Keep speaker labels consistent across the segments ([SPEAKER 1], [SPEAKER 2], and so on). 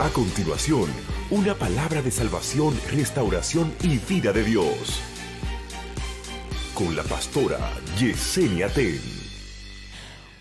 [SPEAKER 1] A continuación, una palabra de salvación, restauración y vida de Dios. Con la pastora Yesenia Ten.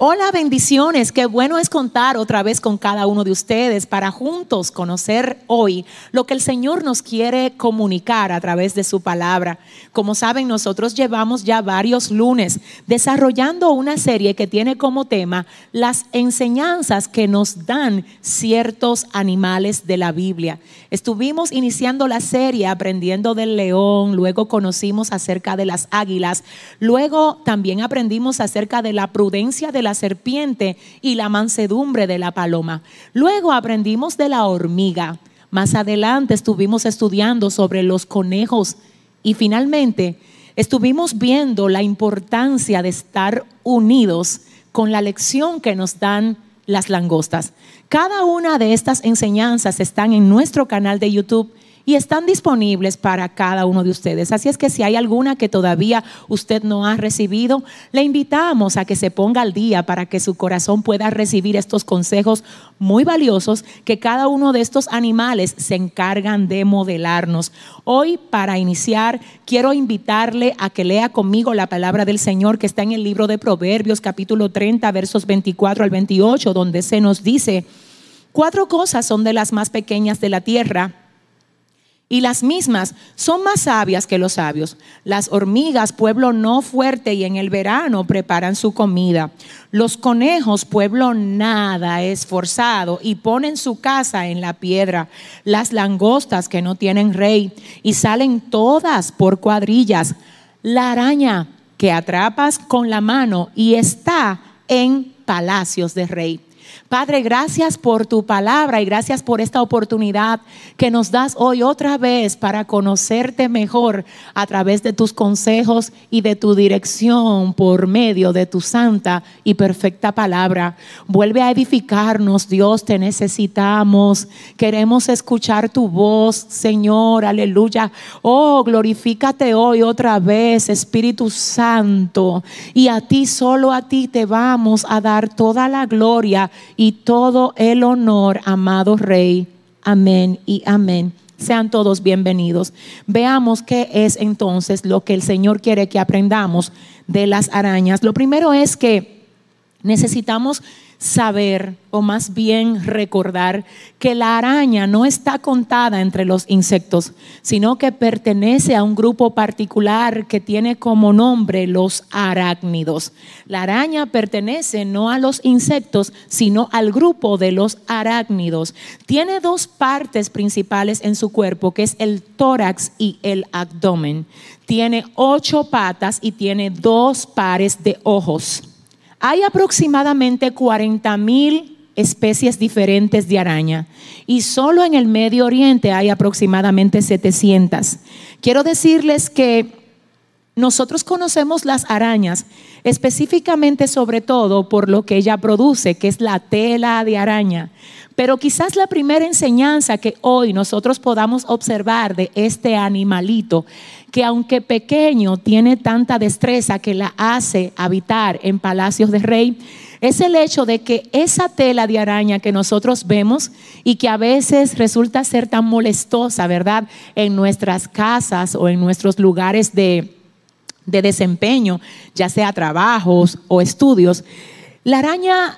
[SPEAKER 2] Hola, bendiciones. Qué bueno es contar otra vez con cada uno de ustedes para juntos conocer hoy lo que el Señor nos quiere comunicar a través de su palabra. Como saben, nosotros llevamos ya varios lunes desarrollando una serie que tiene como tema las enseñanzas que nos dan ciertos animales de la Biblia. Estuvimos iniciando la serie aprendiendo del león, luego conocimos acerca de las águilas, luego también aprendimos acerca de la prudencia de la serpiente y la mansedumbre de la paloma. Luego aprendimos de la hormiga. Más adelante estuvimos estudiando sobre los conejos y finalmente estuvimos viendo la importancia de estar unidos con la lección que nos dan las langostas. Cada una de estas enseñanzas están en nuestro canal de YouTube y están disponibles para cada uno de ustedes. Así es que si hay alguna que todavía usted no ha recibido, le invitamos a que se ponga al día para que su corazón pueda recibir estos consejos muy valiosos que cada uno de estos animales se encargan de modelarnos. Hoy, para iniciar, quiero invitarle a que lea conmigo la palabra del Señor que está en el libro de Proverbios capítulo 30 versos 24 al 28, donde se nos dice, cuatro cosas son de las más pequeñas de la tierra y las mismas son más sabias que los sabios. Las hormigas, pueblo no fuerte, y en el verano preparan su comida. Los conejos, pueblo nada esforzado, y ponen su casa en la piedra. Las langostas que no tienen rey, y salen todas por cuadrillas. La araña que atrapas con la mano y está en palacios de rey. Padre, gracias por tu palabra y gracias por esta oportunidad que nos das hoy otra vez para conocerte mejor a través de tus consejos y de tu dirección por medio de tu santa y perfecta palabra. Vuelve a edificarnos, Dios, te necesitamos. Queremos escuchar tu voz, Señor, aleluya. Oh, glorifícate hoy otra vez, Espíritu Santo. Y a ti, solo a ti te vamos a dar toda la gloria y todo el honor, amado Rey. Amén y amén. Sean todos bienvenidos. Veamos qué es entonces lo que el Señor quiere que aprendamos de las arañas. Lo primero es que necesitamos saber, o más bien recordar, que la araña no está contada entre los insectos, sino que pertenece a un grupo particular que tiene como nombre los arácnidos. La araña pertenece no a los insectos, sino al grupo de los arácnidos. Tiene dos partes principales en su cuerpo, que es el tórax y el abdomen. Tiene ocho patas y tiene dos pares de ojos. Hay aproximadamente 40 mil especies diferentes de araña y solo en el Medio Oriente hay aproximadamente 700. Quiero decirles que nosotros conocemos las arañas específicamente sobre todo por lo que ella produce, que es la tela de araña. Pero quizás la primera enseñanza que hoy nosotros podamos observar de este animalito, que aunque pequeño tiene tanta destreza que la hace habitar en palacios de rey, es el hecho de que esa tela de araña que nosotros vemos y que a veces resulta ser tan molestosa, ¿verdad? En nuestras casas o en nuestros lugares de, de desempeño, ya sea trabajos o estudios, la araña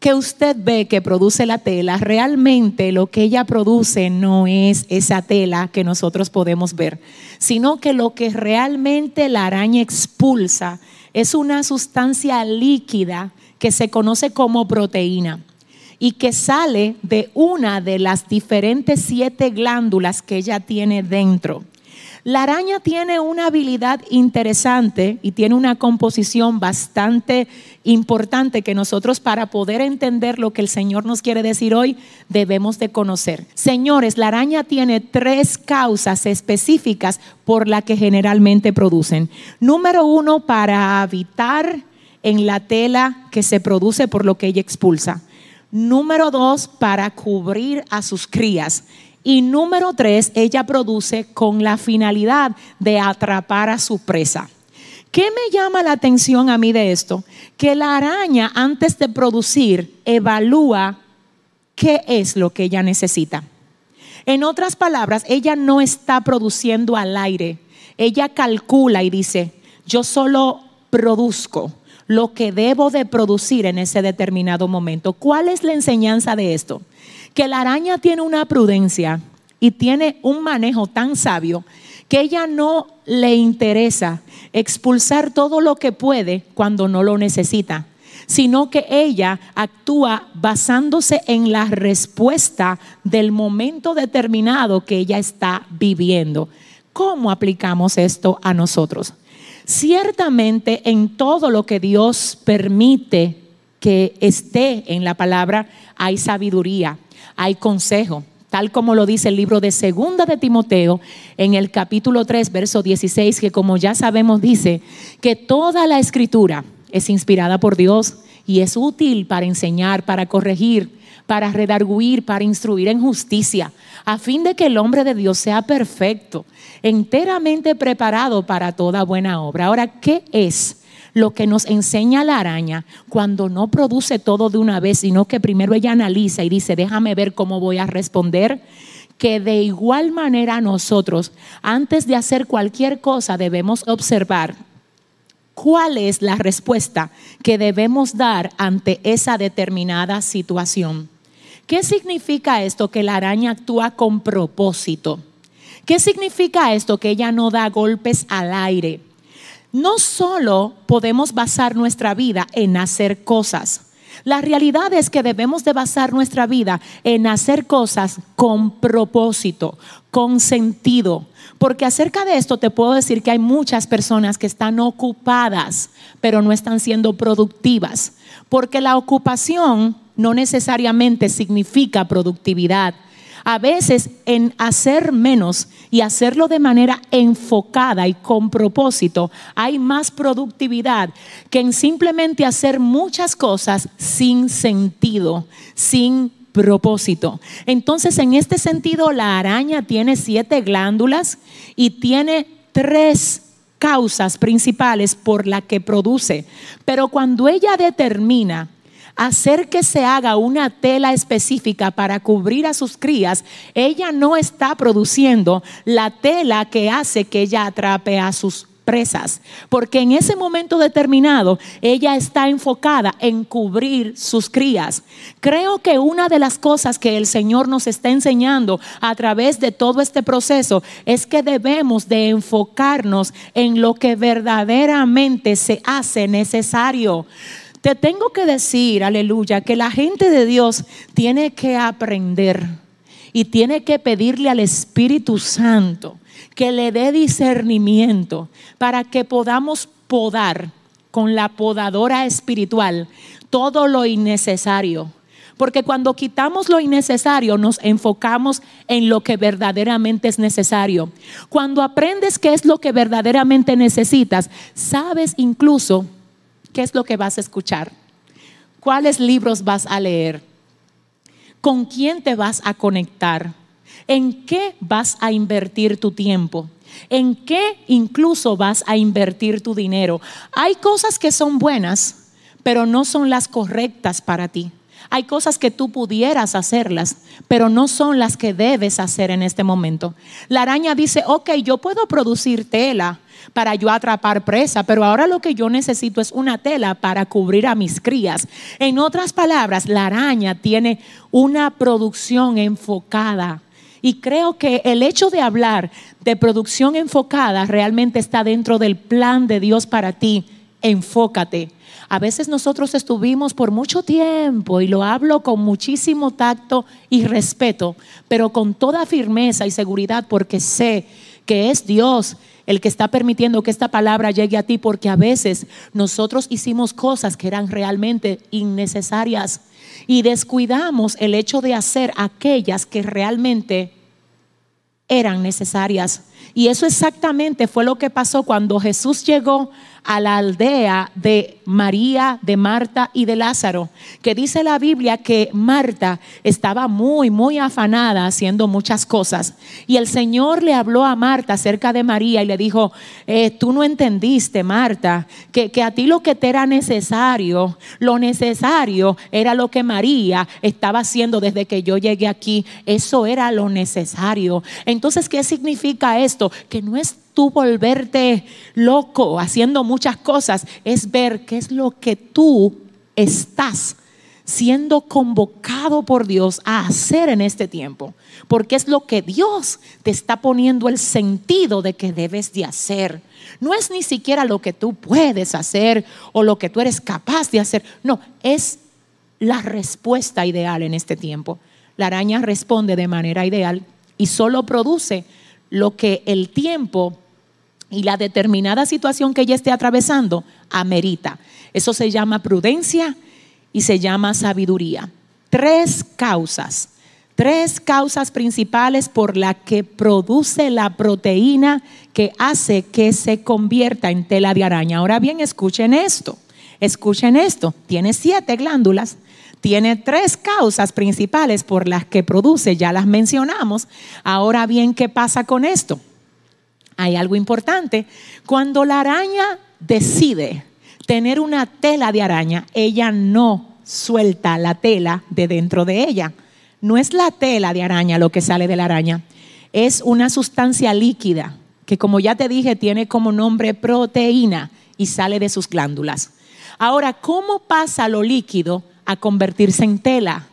[SPEAKER 2] que usted ve que produce la tela, realmente lo que ella produce no es esa tela que nosotros podemos ver, sino que lo que realmente la araña expulsa es una sustancia líquida que se conoce como proteína y que sale de una de las diferentes siete glándulas que ella tiene dentro. La araña tiene una habilidad interesante y tiene una composición bastante importante que nosotros para poder entender lo que el Señor nos quiere decir hoy debemos de conocer. Señores, la araña tiene tres causas específicas por las que generalmente producen. Número uno, para habitar en la tela que se produce por lo que ella expulsa. Número dos, para cubrir a sus crías. Y número tres, ella produce con la finalidad de atrapar a su presa. ¿Qué me llama la atención a mí de esto? Que la araña antes de producir evalúa qué es lo que ella necesita. En otras palabras, ella no está produciendo al aire. Ella calcula y dice, yo solo produzco lo que debo de producir en ese determinado momento. ¿Cuál es la enseñanza de esto? Que la araña tiene una prudencia y tiene un manejo tan sabio que ella no le interesa expulsar todo lo que puede cuando no lo necesita, sino que ella actúa basándose en la respuesta del momento determinado que ella está viviendo. ¿Cómo aplicamos esto a nosotros? Ciertamente en todo lo que Dios permite que esté en la palabra hay sabiduría, hay consejo, tal como lo dice el libro de Segunda de Timoteo en el capítulo 3, verso 16, que como ya sabemos dice que toda la escritura es inspirada por Dios y es útil para enseñar, para corregir, para redarguir, para instruir en justicia, a fin de que el hombre de Dios sea perfecto, enteramente preparado para toda buena obra. Ahora, ¿qué es? Lo que nos enseña la araña cuando no produce todo de una vez, sino que primero ella analiza y dice, déjame ver cómo voy a responder, que de igual manera nosotros, antes de hacer cualquier cosa, debemos observar cuál es la respuesta que debemos dar ante esa determinada situación. ¿Qué significa esto? Que la araña actúa con propósito. ¿Qué significa esto? Que ella no da golpes al aire no solo podemos basar nuestra vida en hacer cosas. La realidad es que debemos de basar nuestra vida en hacer cosas con propósito, con sentido. Porque acerca de esto te puedo decir que hay muchas personas que están ocupadas, pero no están siendo productivas. Porque la ocupación no necesariamente significa productividad a veces en hacer menos y hacerlo de manera enfocada y con propósito, hay más productividad que en simplemente hacer muchas cosas sin sentido, sin propósito. Entonces, en este sentido, la araña tiene siete glándulas y tiene tres causas principales por las que produce. Pero cuando ella determina hacer que se haga una tela específica para cubrir a sus crías, ella no está produciendo la tela que hace que ella atrape a sus presas, porque en ese momento determinado ella está enfocada en cubrir sus crías. Creo que una de las cosas que el Señor nos está enseñando a través de todo este proceso es que debemos de enfocarnos en lo que verdaderamente se hace necesario. Te tengo que decir, aleluya, que la gente de Dios tiene que aprender y tiene que pedirle al Espíritu Santo que le dé discernimiento para que podamos podar con la podadora espiritual todo lo innecesario. Porque cuando quitamos lo innecesario nos enfocamos en lo que verdaderamente es necesario. Cuando aprendes qué es lo que verdaderamente necesitas, sabes incluso ¿Qué es lo que vas a escuchar? ¿Cuáles libros vas a leer? ¿Con quién te vas a conectar? ¿En qué vas a invertir tu tiempo? ¿En qué incluso vas a invertir tu dinero? Hay cosas que son buenas, pero no son las correctas para ti. Hay cosas que tú pudieras hacerlas, pero no son las que debes hacer en este momento. La araña dice, ok, yo puedo producir tela, para yo atrapar presa, pero ahora lo que yo necesito es una tela para cubrir a mis crías. En otras palabras, la araña tiene una producción enfocada. Y creo que el hecho de hablar de producción enfocada realmente está dentro del plan de Dios para ti. Enfócate. A veces nosotros estuvimos por mucho tiempo, y lo hablo con muchísimo tacto y respeto, pero con toda firmeza y seguridad porque sé que es Dios el que está permitiendo que esta palabra llegue a ti, porque a veces nosotros hicimos cosas que eran realmente innecesarias y descuidamos el hecho de hacer aquellas que realmente eran necesarias. Y eso exactamente fue lo que pasó cuando Jesús llegó a la aldea de María, de Marta y de Lázaro, que dice la Biblia que Marta estaba muy, muy afanada haciendo muchas cosas. Y el Señor le habló a Marta acerca de María y le dijo, eh, tú no entendiste, Marta, que, que a ti lo que te era necesario, lo necesario era lo que María estaba haciendo desde que yo llegué aquí. Eso era lo necesario. Entonces, ¿qué significa esto? Que no es tú volverte loco haciendo muchas cosas, es ver qué es lo que tú estás siendo convocado por Dios a hacer en este tiempo, porque es lo que Dios te está poniendo el sentido de que debes de hacer. No es ni siquiera lo que tú puedes hacer o lo que tú eres capaz de hacer, no, es la respuesta ideal en este tiempo. La araña responde de manera ideal y solo produce lo que el tiempo y la determinada situación que ella esté atravesando amerita. Eso se llama prudencia y se llama sabiduría. Tres causas, tres causas principales por las que produce la proteína que hace que se convierta en tela de araña. Ahora bien, escuchen esto, escuchen esto. Tiene siete glándulas, tiene tres causas principales por las que produce, ya las mencionamos. Ahora bien, ¿qué pasa con esto? Hay algo importante. Cuando la araña decide tener una tela de araña, ella no suelta la tela de dentro de ella. No es la tela de araña lo que sale de la araña, es una sustancia líquida que como ya te dije tiene como nombre proteína y sale de sus glándulas. Ahora, ¿cómo pasa lo líquido a convertirse en tela?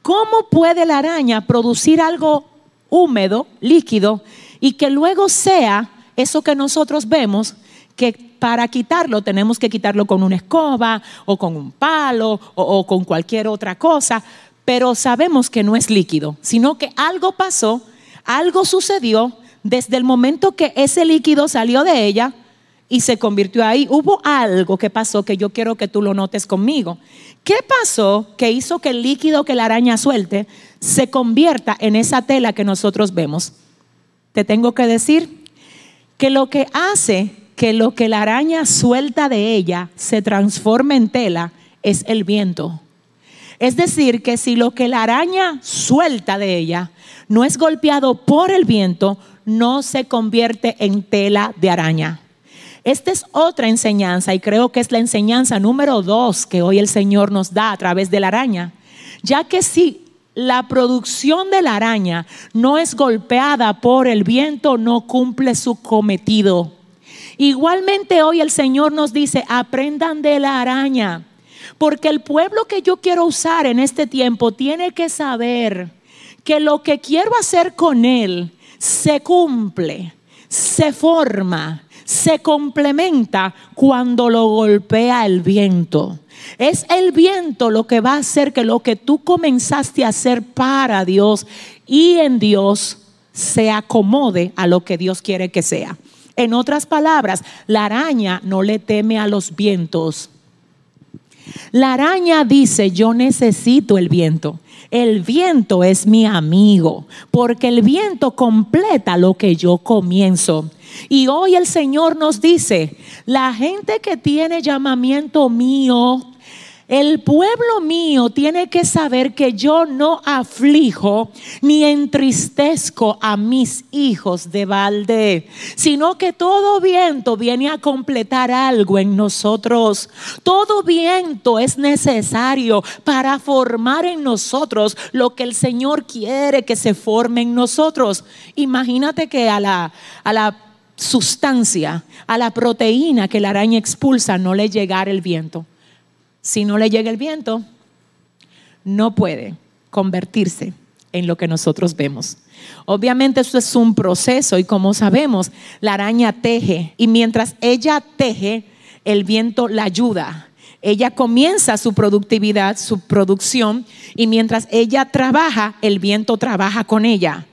[SPEAKER 2] ¿Cómo puede la araña producir algo húmedo, líquido, y que luego sea eso que nosotros vemos, que para quitarlo tenemos que quitarlo con una escoba o con un palo o, con cualquier otra cosa, pero sabemos que no es líquido, sino que algo pasó, algo sucedió desde el momento que ese líquido salió de ella y se convirtió ahí. Hubo algo que pasó que yo quiero que tú lo notes conmigo. ¿Qué pasó que hizo que el líquido que la araña suelte se convierta en esa tela que nosotros vemos? Te tengo que decir que lo que hace que lo que la araña suelta de ella se transforme en tela es el viento. Es decir, que si lo que la araña suelta de ella no es golpeado por el viento, no se convierte en tela de araña. Esta es otra enseñanza y creo que es la enseñanza número dos que hoy el Señor nos da a través de la araña. Ya que si la producción de la araña no es golpeada por el viento, no cumple su cometido. Igualmente hoy el Señor nos dice, aprendan de la araña, porque el pueblo que yo quiero usar en este tiempo tiene que saber que lo que quiero hacer con él se cumple, se forma, se complementa cuando lo golpea el viento. Es el viento lo que va a hacer que lo que tú comenzaste a hacer para Dios y en Dios se acomode a lo que Dios quiere que sea. En otras palabras, la araña no le teme a los vientos. La araña dice, yo necesito el viento. El viento es mi amigo, porque el viento completa lo que yo comienzo. Y hoy el Señor nos dice, la gente que tiene llamamiento mío, el pueblo mío tiene que saber que yo no aflijo ni entristezco a mis hijos de balde, sino que todo viento viene a completar algo en nosotros. Todo viento es necesario para formar en nosotros lo que el Señor quiere que se forme en nosotros. Imagínate que a la, a la sustancia, a la proteína que la araña expulsa, no le llegara el viento si no le llega el viento, no puede convertirse en lo que nosotros vemos. Obviamente esto es un proceso y como sabemos, la araña teje y mientras ella teje, el viento la ayuda. Ella comienza su productividad, su producción y mientras ella trabaja, el viento trabaja con ella.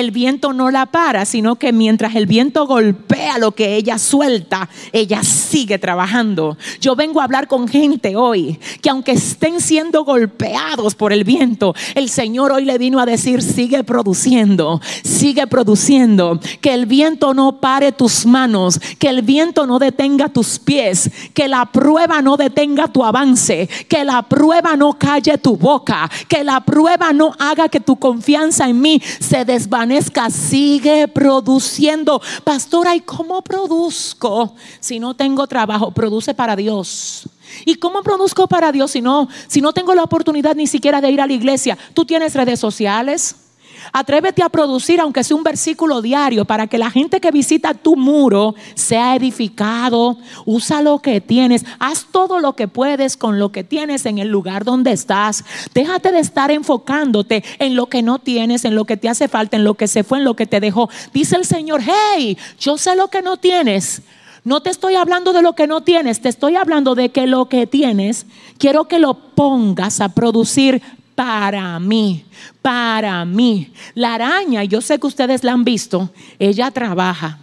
[SPEAKER 2] El viento no la para, sino que mientras el viento golpea lo que ella suelta, ella sigue trabajando. Yo vengo a hablar con gente hoy que aunque estén siendo golpeados por el viento, el Señor hoy le vino a decir, sigue produciendo, sigue produciendo, que el viento no pare tus manos, que el viento no detenga tus pies, que la prueba no detenga tu avance, que la prueba no calle tu boca, que la prueba no haga que tu confianza en mí se desvanezca, sigue produciendo. Pastora, ¿y cómo produzco si no tengo trabajo? Produce para Dios. ¿Y cómo produzco para Dios si no, si no tengo la oportunidad ni siquiera de ir a la iglesia? ¿Tú tienes redes sociales? Atrévete a producir, aunque sea un versículo diario, para que la gente que visita tu muro sea edificado. Usa lo que tienes. Haz todo lo que puedes con lo que tienes en el lugar donde estás. Déjate de estar enfocándote en lo que no tienes, en lo que te hace falta, en lo que se fue, en lo que te dejó. Dice el Señor, hey, yo sé lo que no tienes. No te estoy hablando de lo que no tienes, te estoy hablando de que lo que tienes, quiero que lo pongas a producir para mí, para mí. La araña, yo sé que ustedes la han visto, ella trabaja,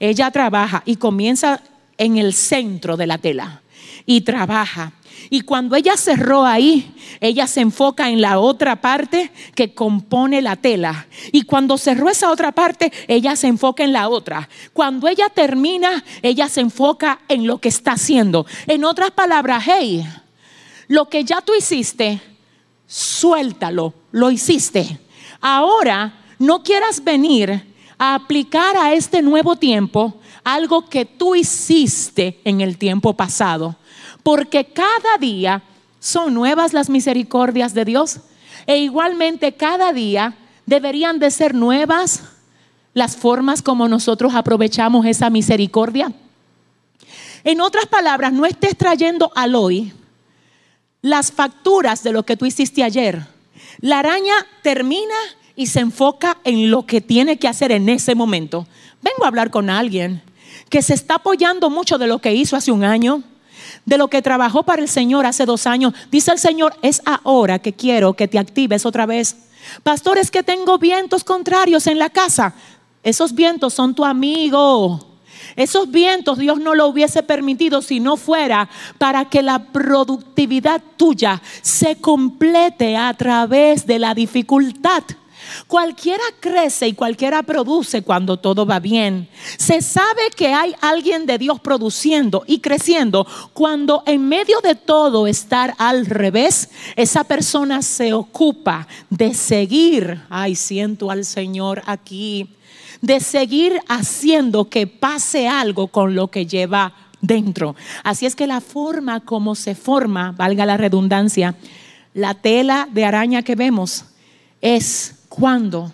[SPEAKER 2] ella trabaja y comienza en el centro de la tela y trabaja. Y cuando ella cerró ahí, ella se enfoca en la otra parte que compone la tela. Y cuando cerró esa otra parte, ella se enfoca en la otra. Cuando ella termina, ella se enfoca en lo que está haciendo. En otras palabras, hey, lo que ya tú hiciste, suéltalo, lo hiciste. Ahora no quieras venir a aplicar a este nuevo tiempo algo que tú hiciste en el tiempo pasado, porque cada día son nuevas las misericordias de Dios e igualmente cada día deberían de ser nuevas las formas como nosotros aprovechamos esa misericordia. En otras palabras, no estés trayendo al hoy las facturas de lo que tú hiciste ayer. La araña termina y se enfoca en lo que tiene que hacer en ese momento. Vengo a hablar con alguien que se está apoyando mucho de lo que hizo hace un año, de lo que trabajó para el Señor hace dos años. Dice el Señor, es ahora que quiero que te actives otra vez. Pastores, que tengo vientos contrarios en la casa. Esos vientos son tu amigo. Esos vientos Dios no lo hubiese permitido si no fuera para que la productividad tuya se complete a través de la dificultad. Cualquiera crece y cualquiera produce cuando todo va bien. Se sabe que hay alguien de Dios produciendo y creciendo cuando en medio de todo estar al revés, esa persona se ocupa de seguir. Ay, siento al Señor aquí de seguir haciendo que pase algo con lo que lleva dentro. Así es que la forma como se forma, valga la redundancia, la tela de araña que vemos es cuando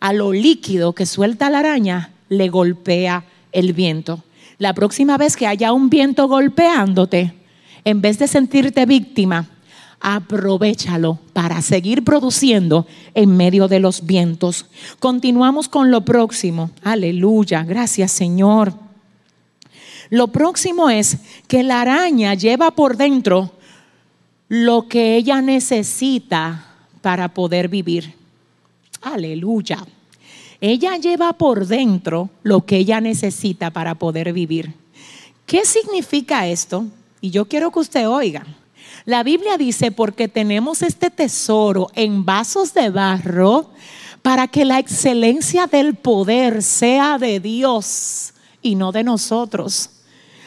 [SPEAKER 2] a lo líquido que suelta la araña le golpea el viento. La próxima vez que haya un viento golpeándote, en vez de sentirte víctima, aprovechalo para seguir produciendo en medio de los vientos. Continuamos con lo próximo. Aleluya, gracias Señor. Lo próximo es que la araña lleva por dentro lo que ella necesita para poder vivir. Aleluya. Ella lleva por dentro lo que ella necesita para poder vivir. ¿Qué significa esto? Y yo quiero que usted oiga. La Biblia dice, porque tenemos este tesoro en vasos de barro para que la excelencia del poder sea de Dios y no de nosotros.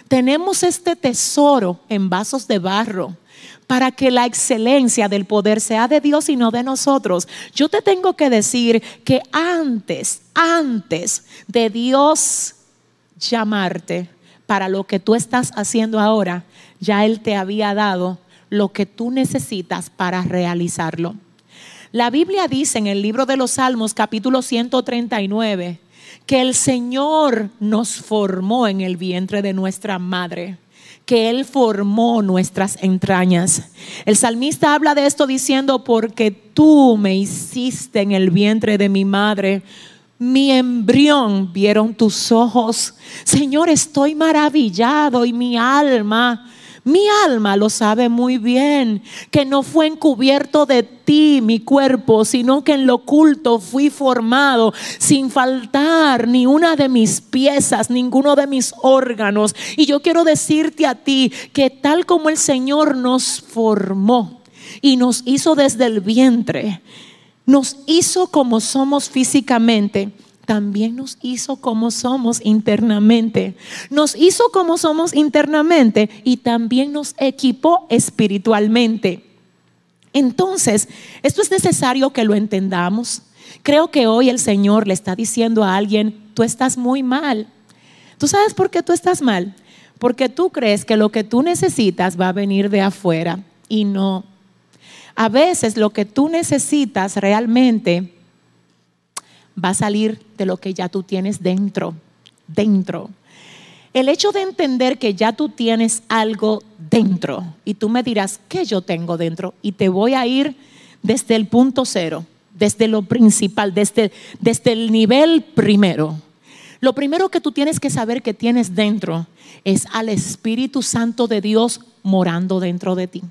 [SPEAKER 2] Tenemos este tesoro en vasos de barro para que la excelencia del poder sea de Dios y no de nosotros. Yo te tengo que decir que antes, antes de Dios llamarte para lo que tú estás haciendo ahora, ya Él te había dado lo que tú necesitas para realizarlo. La Biblia dice en el libro de los Salmos capítulo 139 que el Señor nos formó en el vientre de nuestra madre que Él formó nuestras entrañas. El salmista habla de esto diciendo, porque tú me hiciste en el vientre de mi madre, mi embrión vieron tus ojos. Señor, estoy maravillado y mi alma Mi alma lo sabe muy bien, que no fue encubierto de ti mi cuerpo, sino que en lo oculto fui formado sin faltar ni una de mis piezas, ninguno de mis órganos. Y yo quiero decirte a ti que tal como el Señor nos formó y nos hizo desde el vientre, nos hizo como somos físicamente, también nos hizo como somos internamente. Nos hizo como somos internamente y también nos equipó espiritualmente. Entonces, esto es necesario que lo entendamos. Creo que hoy el Señor le está diciendo a alguien, tú estás muy mal. ¿Tú sabes por qué tú estás mal? Porque tú crees que lo que tú necesitas va a venir de afuera y no. A veces lo que tú necesitas realmente va a salir de lo que ya tú tienes dentro, dentro. El hecho de entender que ya tú tienes algo dentro y tú me dirás, ¿qué yo tengo dentro? Y te voy a ir desde el punto cero, desde lo principal, desde, desde el nivel primero. Lo primero que tú tienes que saber que tienes dentro es al Espíritu Santo de Dios morando dentro de ti.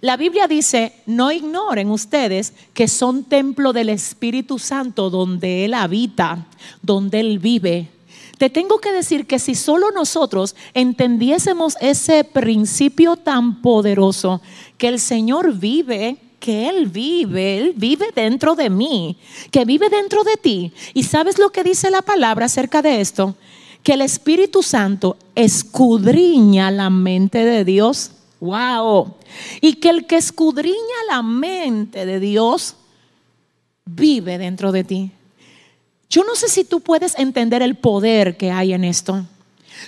[SPEAKER 2] La Biblia dice, no ignoren ustedes que son templo del Espíritu Santo donde Él habita, donde Él vive. Te tengo que decir que si solo nosotros entendiésemos ese principio tan poderoso, que el Señor vive, que Él vive, Él vive dentro de mí, que vive dentro de ti. ¿Y sabes lo que dice la palabra acerca de esto? Que el Espíritu Santo escudriña la mente de Dios Wow. Y que el que escudriña la mente de Dios vive dentro de ti. Yo no sé si tú puedes entender el poder que hay en esto.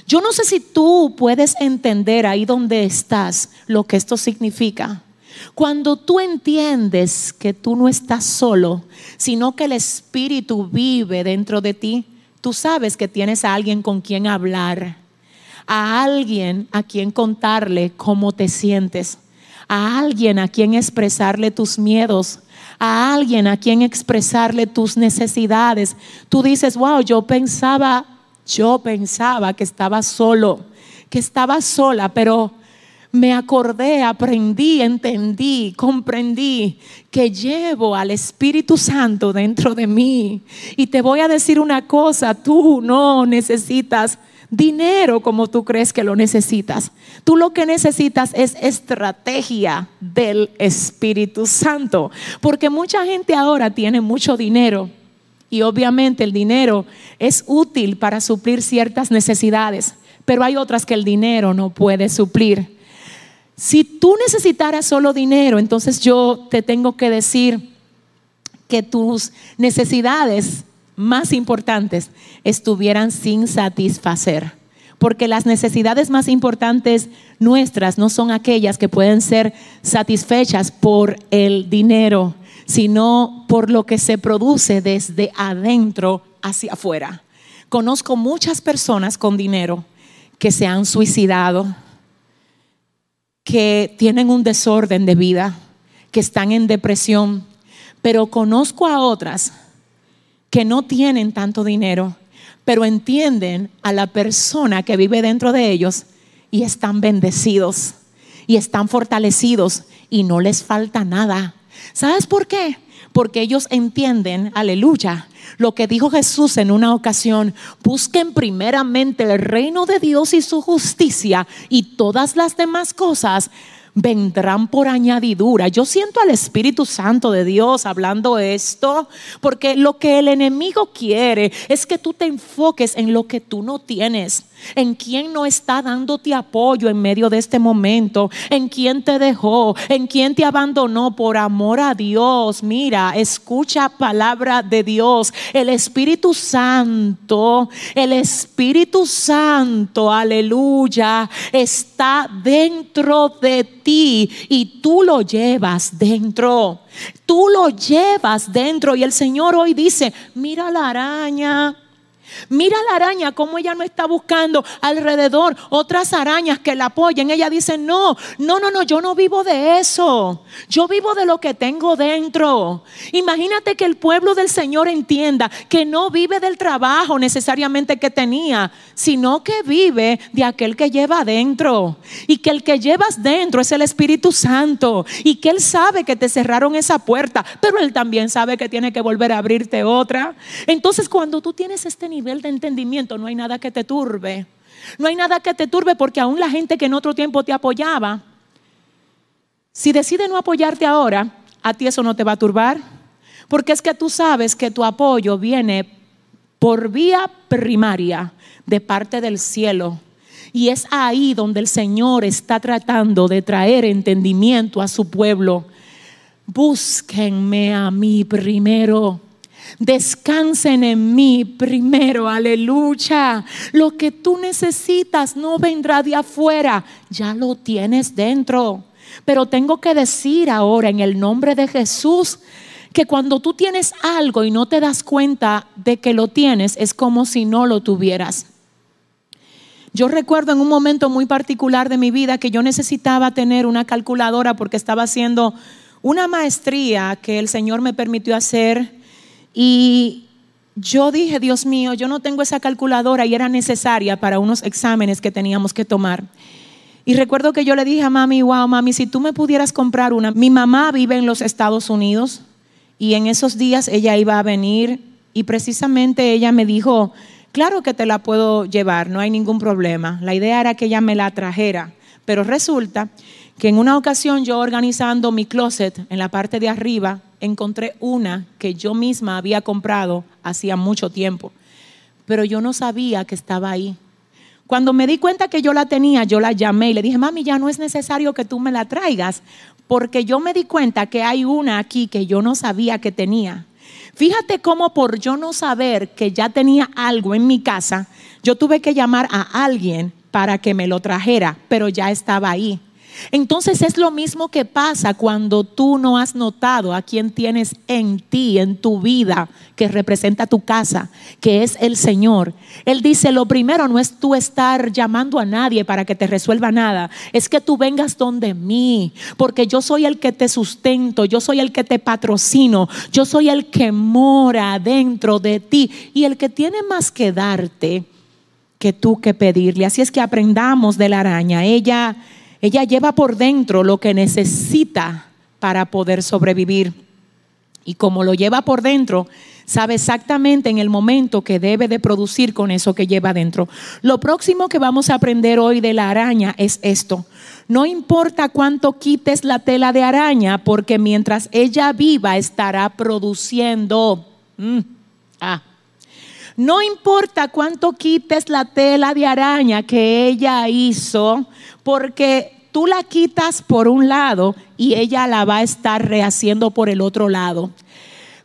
[SPEAKER 2] Yo no sé si tú puedes entender ahí donde estás lo que esto significa. Cuando tú entiendes que tú no estás solo, sino que el Espíritu vive dentro de ti, tú sabes que tienes a alguien con quien hablar a alguien a quien contarle cómo te sientes, a alguien a quien expresarle tus miedos, a alguien a quien expresarle tus necesidades. Tú dices, wow, yo pensaba, yo pensaba que estaba solo, que estaba sola, pero me acordé, aprendí, entendí, comprendí que llevo al Espíritu Santo dentro de mí. Y te voy a decir una cosa, tú no necesitas dinero como tú crees que lo necesitas. Tú lo que necesitas es estrategia del Espíritu Santo, porque mucha gente ahora tiene mucho dinero y obviamente el dinero es útil para suplir ciertas necesidades, pero hay otras que el dinero no puede suplir. Si tú necesitaras solo dinero, entonces yo te tengo que decir que tus necesidades más importantes estuvieran sin satisfacer. Porque las necesidades más importantes nuestras no son aquellas que pueden ser satisfechas por el dinero, sino por lo que se produce desde adentro hacia afuera. Conozco muchas personas con dinero que se han suicidado, que tienen un desorden de vida, que están en depresión, pero conozco a otras que no tienen tanto dinero, pero entienden a la persona que vive dentro de ellos y están bendecidos y están fortalecidos y no les falta nada. ¿Sabes por qué? Porque ellos entienden, aleluya, lo que dijo Jesús en una ocasión, busquen primeramente el reino de Dios y su justicia y todas las demás cosas vendrán por añadidura. Yo siento al Espíritu Santo de Dios hablando esto, porque lo que el enemigo quiere es que tú te enfoques en lo que tú no tienes en quién no está dándote apoyo en medio de este momento, en quién te dejó, en quién te abandonó por amor a Dios. Mira, escucha palabra de Dios. El Espíritu Santo, el Espíritu Santo, aleluya, está dentro de ti y tú lo llevas dentro. Tú lo llevas dentro y el Señor hoy dice, mira la araña, Mira la araña, como ella no está buscando alrededor otras arañas que la apoyen. Ella dice, no, no, no, no, yo no vivo de eso. Yo vivo de lo que tengo dentro. Imagínate que el pueblo del Señor entienda que no vive del trabajo necesariamente que tenía, sino que vive de aquel que lleva dentro. Y que el que llevas dentro es el Espíritu Santo. Y que Él sabe que te cerraron esa puerta, pero Él también sabe que tiene que volver a abrirte otra. Entonces cuando tú tienes este nivel de entendimiento, no hay nada que te turbe. No hay nada que te turbe porque aún la gente que en otro tiempo te apoyaba, si decide no apoyarte ahora, a ti eso no te va a turbar. Porque es que tú sabes que tu apoyo viene por vía primaria de parte del cielo. Y es ahí donde el Señor está tratando de traer entendimiento a su pueblo. Búsquenme a mí primero. Descansen en mí primero, aleluya. Lo que tú necesitas no vendrá de afuera, ya lo tienes dentro. Pero tengo que decir ahora en el nombre de Jesús que cuando tú tienes algo y no te das cuenta de que lo tienes, es como si no lo tuvieras. Yo recuerdo en un momento muy particular de mi vida que yo necesitaba tener una calculadora porque estaba haciendo una maestría que el Señor me permitió hacer y yo dije, Dios mío, yo no tengo esa calculadora y era necesaria para unos exámenes que teníamos que tomar. Y recuerdo que yo le dije a mami, wow, mami, si tú me pudieras comprar una, mi mamá vive en los Estados Unidos y en esos días ella iba a venir y precisamente ella me dijo, claro que te la puedo llevar, no hay ningún problema. La idea era que ella me la trajera, pero resulta que en una ocasión yo organizando mi closet en la parte de arriba, encontré una que yo misma había comprado hacía mucho tiempo, pero yo no sabía que estaba ahí. Cuando me di cuenta que yo la tenía, yo la llamé y le dije, mami, ya no es necesario que tú me la traigas, porque yo me di cuenta que hay una aquí que yo no sabía que tenía. Fíjate cómo por yo no saber que ya tenía algo en mi casa, yo tuve que llamar a alguien para que me lo trajera, pero ya estaba ahí. Entonces es lo mismo que pasa cuando tú no has notado a quien tienes en ti, en tu vida, que representa tu casa, que es el Señor. Él dice, lo primero no es tú estar llamando a nadie para que te resuelva nada, es que tú vengas donde mí, porque yo soy el que te sustento, yo soy el que te patrocino, yo soy el que mora dentro de ti y el que tiene más que darte que tú que pedirle. Así es que aprendamos de la araña. Ella ella lleva por dentro lo que necesita para poder sobrevivir. Y como lo lleva por dentro, sabe exactamente en el momento que debe de producir con eso que lleva dentro. Lo próximo que vamos a aprender hoy de la araña es esto. No importa cuánto quites la tela de araña, porque mientras ella viva estará produciendo. Mm, ah. No importa cuánto quites la tela de araña que ella hizo, porque tú la quitas por un lado y ella la va a estar rehaciendo por el otro lado.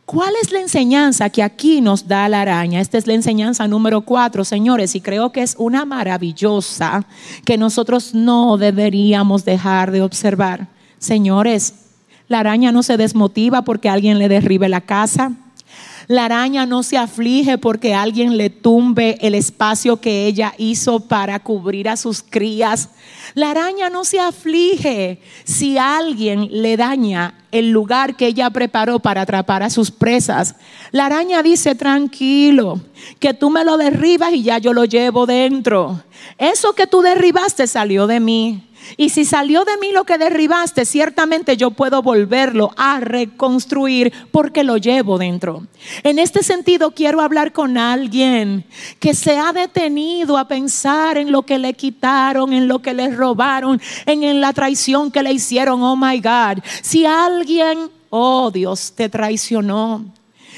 [SPEAKER 2] ¿Cuál es la enseñanza que aquí nos da la araña? Esta es la enseñanza número cuatro, señores, y creo que es una maravillosa que nosotros no deberíamos dejar de observar. Señores, la araña no se desmotiva porque alguien le derribe la casa. La araña no se aflige porque alguien le tumbe el espacio que ella hizo para cubrir a sus crías. La araña no se aflige si alguien le daña el lugar que ella preparó para atrapar a sus presas. La araña dice, tranquilo, que tú me lo derribas y ya yo lo llevo dentro. Eso que tú derribaste salió de mí. Y si salió de mí lo que derribaste, ciertamente yo puedo volverlo a reconstruir porque lo llevo dentro. En este sentido, quiero hablar con alguien que se ha detenido a pensar en lo que le quitaron, en lo que le robaron, en, la traición que le hicieron. Oh my God. Si alguien, oh Dios, te traicionó,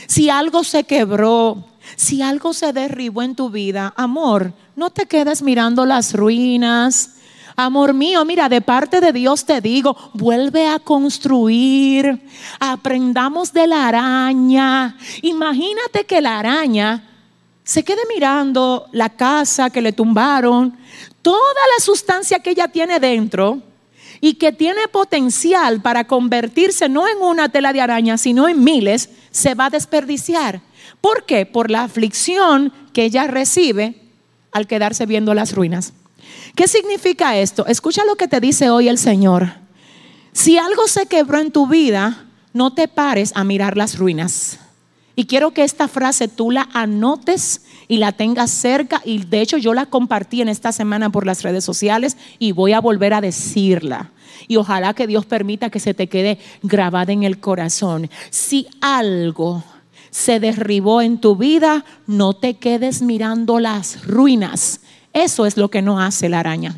[SPEAKER 2] si algo se quebró, si algo se derribó en tu vida, amor, no te quedes mirando las ruinas Amor mío, mira, de parte de Dios te digo, vuelve a construir. Aprendamos de la araña. Imagínate que la araña se quede mirando la casa que le tumbaron, toda la sustancia que ella tiene dentro, y que tiene potencial para convertirse no en una tela de araña, sino en miles, se va a desperdiciar. ¿Por qué? Por la aflicción que ella recibe al quedarse viendo las ruinas. ¿Qué significa esto? Escucha lo que te dice hoy el Señor. Si algo se quebró en tu vida, no te pares a mirar las ruinas. Y quiero que esta frase tú la anotes y la tengas cerca. Y de hecho yo la compartí en esta semana por las redes sociales y voy a volver a decirla. Y ojalá que Dios permita que se te quede grabada en el corazón. Si algo se derribó en tu vida, no te quedes mirando las ruinas. Eso es lo que no hace la araña.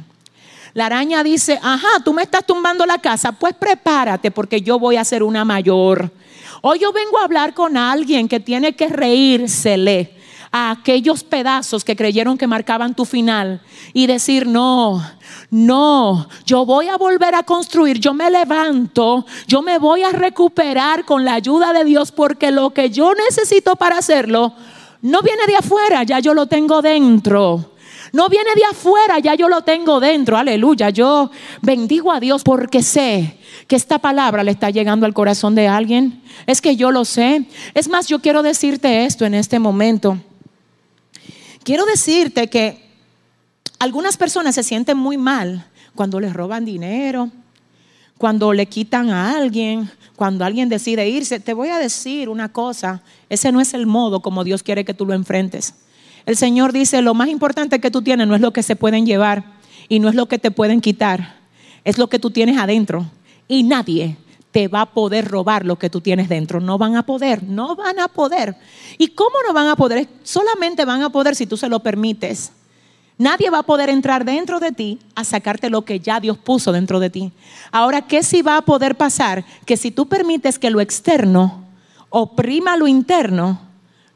[SPEAKER 2] La araña dice, ajá, tú me estás tumbando la casa, pues prepárate porque yo voy a ser una mayor. Hoy yo vengo a hablar con alguien que tiene que reírsele a aquellos pedazos que creyeron que marcaban tu final y decir, no, no, yo voy a volver a construir, yo me levanto, yo me voy a recuperar con la ayuda de Dios porque lo que yo necesito para hacerlo no viene de afuera, ya yo lo tengo dentro. No viene de afuera, ya yo lo tengo dentro. Aleluya. Yo bendigo a Dios porque sé que esta palabra le está llegando al corazón de alguien. Es que yo lo sé. Es más, yo quiero decirte esto en este momento. Quiero decirte que algunas personas se sienten muy mal cuando les roban dinero, cuando le quitan a alguien, cuando alguien decide irse. Te voy a decir una cosa, ese no es el modo como Dios quiere que tú lo enfrentes. El Señor dice, lo más importante que tú tienes no es lo que se pueden llevar y no es lo que te pueden quitar, es lo que tú tienes adentro. Y nadie te va a poder robar lo que tú tienes dentro. No van a poder, no van a poder. ¿Y cómo no van a poder? Solamente van a poder si tú se lo permites. Nadie va a poder entrar dentro de ti a sacarte lo que ya Dios puso dentro de ti. Ahora, ¿qué sí va a poder pasar? Que si tú permites que lo externo oprima lo interno,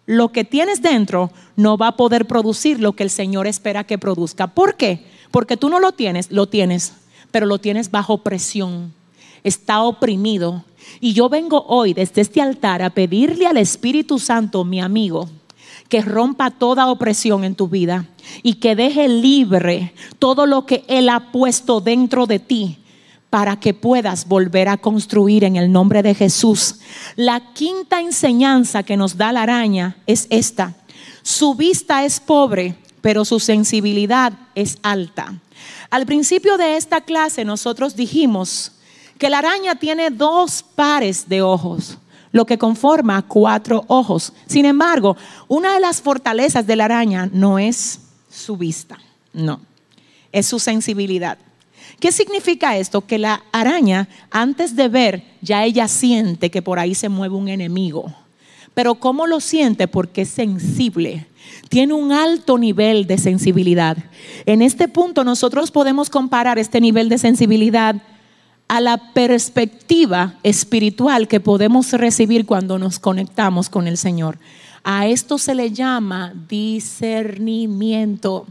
[SPEAKER 2] lo que tienes dentro no va a poder producir lo que el Señor espera que produzca. ¿Por qué? Porque tú no lo tienes, lo tienes, pero lo tienes bajo presión. Está oprimido. Y yo vengo hoy desde este altar a pedirle al Espíritu Santo, mi amigo, que rompa toda opresión en tu vida y que deje libre todo lo que Él ha puesto dentro de ti para que puedas volver a construir en el nombre de Jesús. La quinta enseñanza que nos da la araña es esta. Su vista es pobre, pero su sensibilidad es alta. Al principio de esta clase nosotros dijimos que la araña tiene dos pares de ojos, lo que conforma cuatro ojos. Sin embargo, una de las fortalezas de la araña no es su vista, no, es su sensibilidad. ¿Qué significa esto? Que la araña, antes de ver, ya ella siente que por ahí se mueve un enemigo. Pero ¿cómo lo siente? Porque es sensible. Tiene un alto nivel de sensibilidad. En este punto nosotros podemos comparar este nivel de sensibilidad a la perspectiva espiritual que podemos recibir cuando nos conectamos con el Señor. A esto se le llama discernimiento.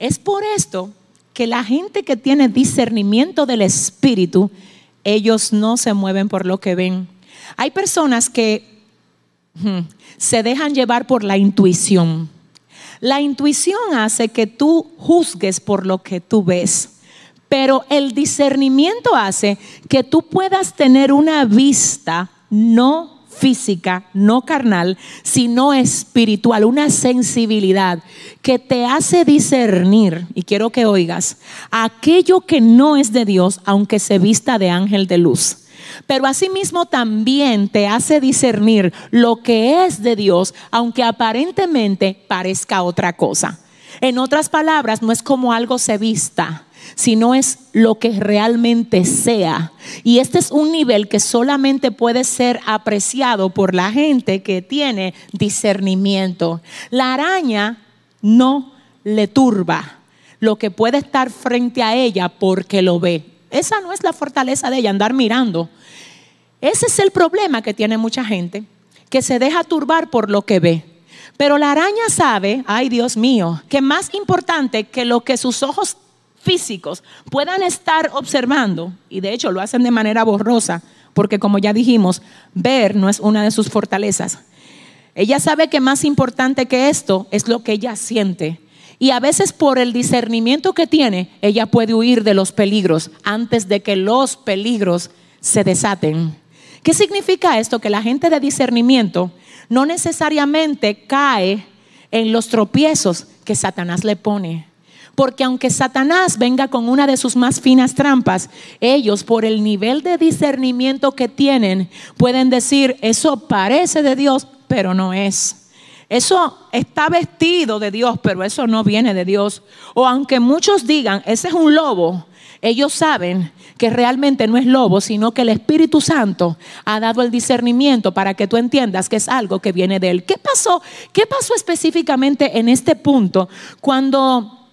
[SPEAKER 2] Es por esto que la gente que tiene discernimiento del espíritu, ellos no se mueven por lo que ven. Hay personas que hmm, se dejan llevar por la intuición. La intuición hace que tú juzgues por lo que tú ves, pero el discernimiento hace que tú puedas tener una vista no física, no carnal, sino espiritual, una sensibilidad que te hace discernir, y quiero que oigas, aquello que no es de Dios, aunque se vista de ángel de luz. Pero asimismo también te hace discernir lo que es de Dios, aunque aparentemente parezca otra cosa. En otras palabras, no es como algo se vista, sino es lo que realmente sea. Y este es un nivel que solamente puede ser apreciado por la gente que tiene discernimiento. La araña no le turba lo que puede estar frente a ella porque lo ve. Esa no es la fortaleza de ella, andar mirando. Ese es el problema que tiene mucha gente, que se deja turbar por lo que ve. Pero la araña sabe, ay Dios mío, que más importante que lo que sus ojos físicos puedan estar observando, y de hecho lo hacen de manera borrosa, porque como ya dijimos, ver no es una de sus fortalezas. Ella sabe que más importante que esto es lo que ella siente. Y a veces por el discernimiento que tiene, ella puede huir de los peligros antes de que los peligros se desaten. ¿Qué significa esto? Que la gente de discernimiento no necesariamente cae en los tropiezos que Satanás le pone. Porque aunque Satanás venga con una de sus más finas trampas, ellos por el nivel de discernimiento que tienen pueden decir, eso parece de Dios, pero no es. Eso está vestido de Dios, pero eso no viene de Dios. O aunque muchos digan, ese es un lobo, ellos saben que realmente no es lobo, sino que el Espíritu Santo ha dado el discernimiento para que tú entiendas que es algo que viene de Él. ¿Qué pasó? ¿Qué pasó específicamente en este punto cuando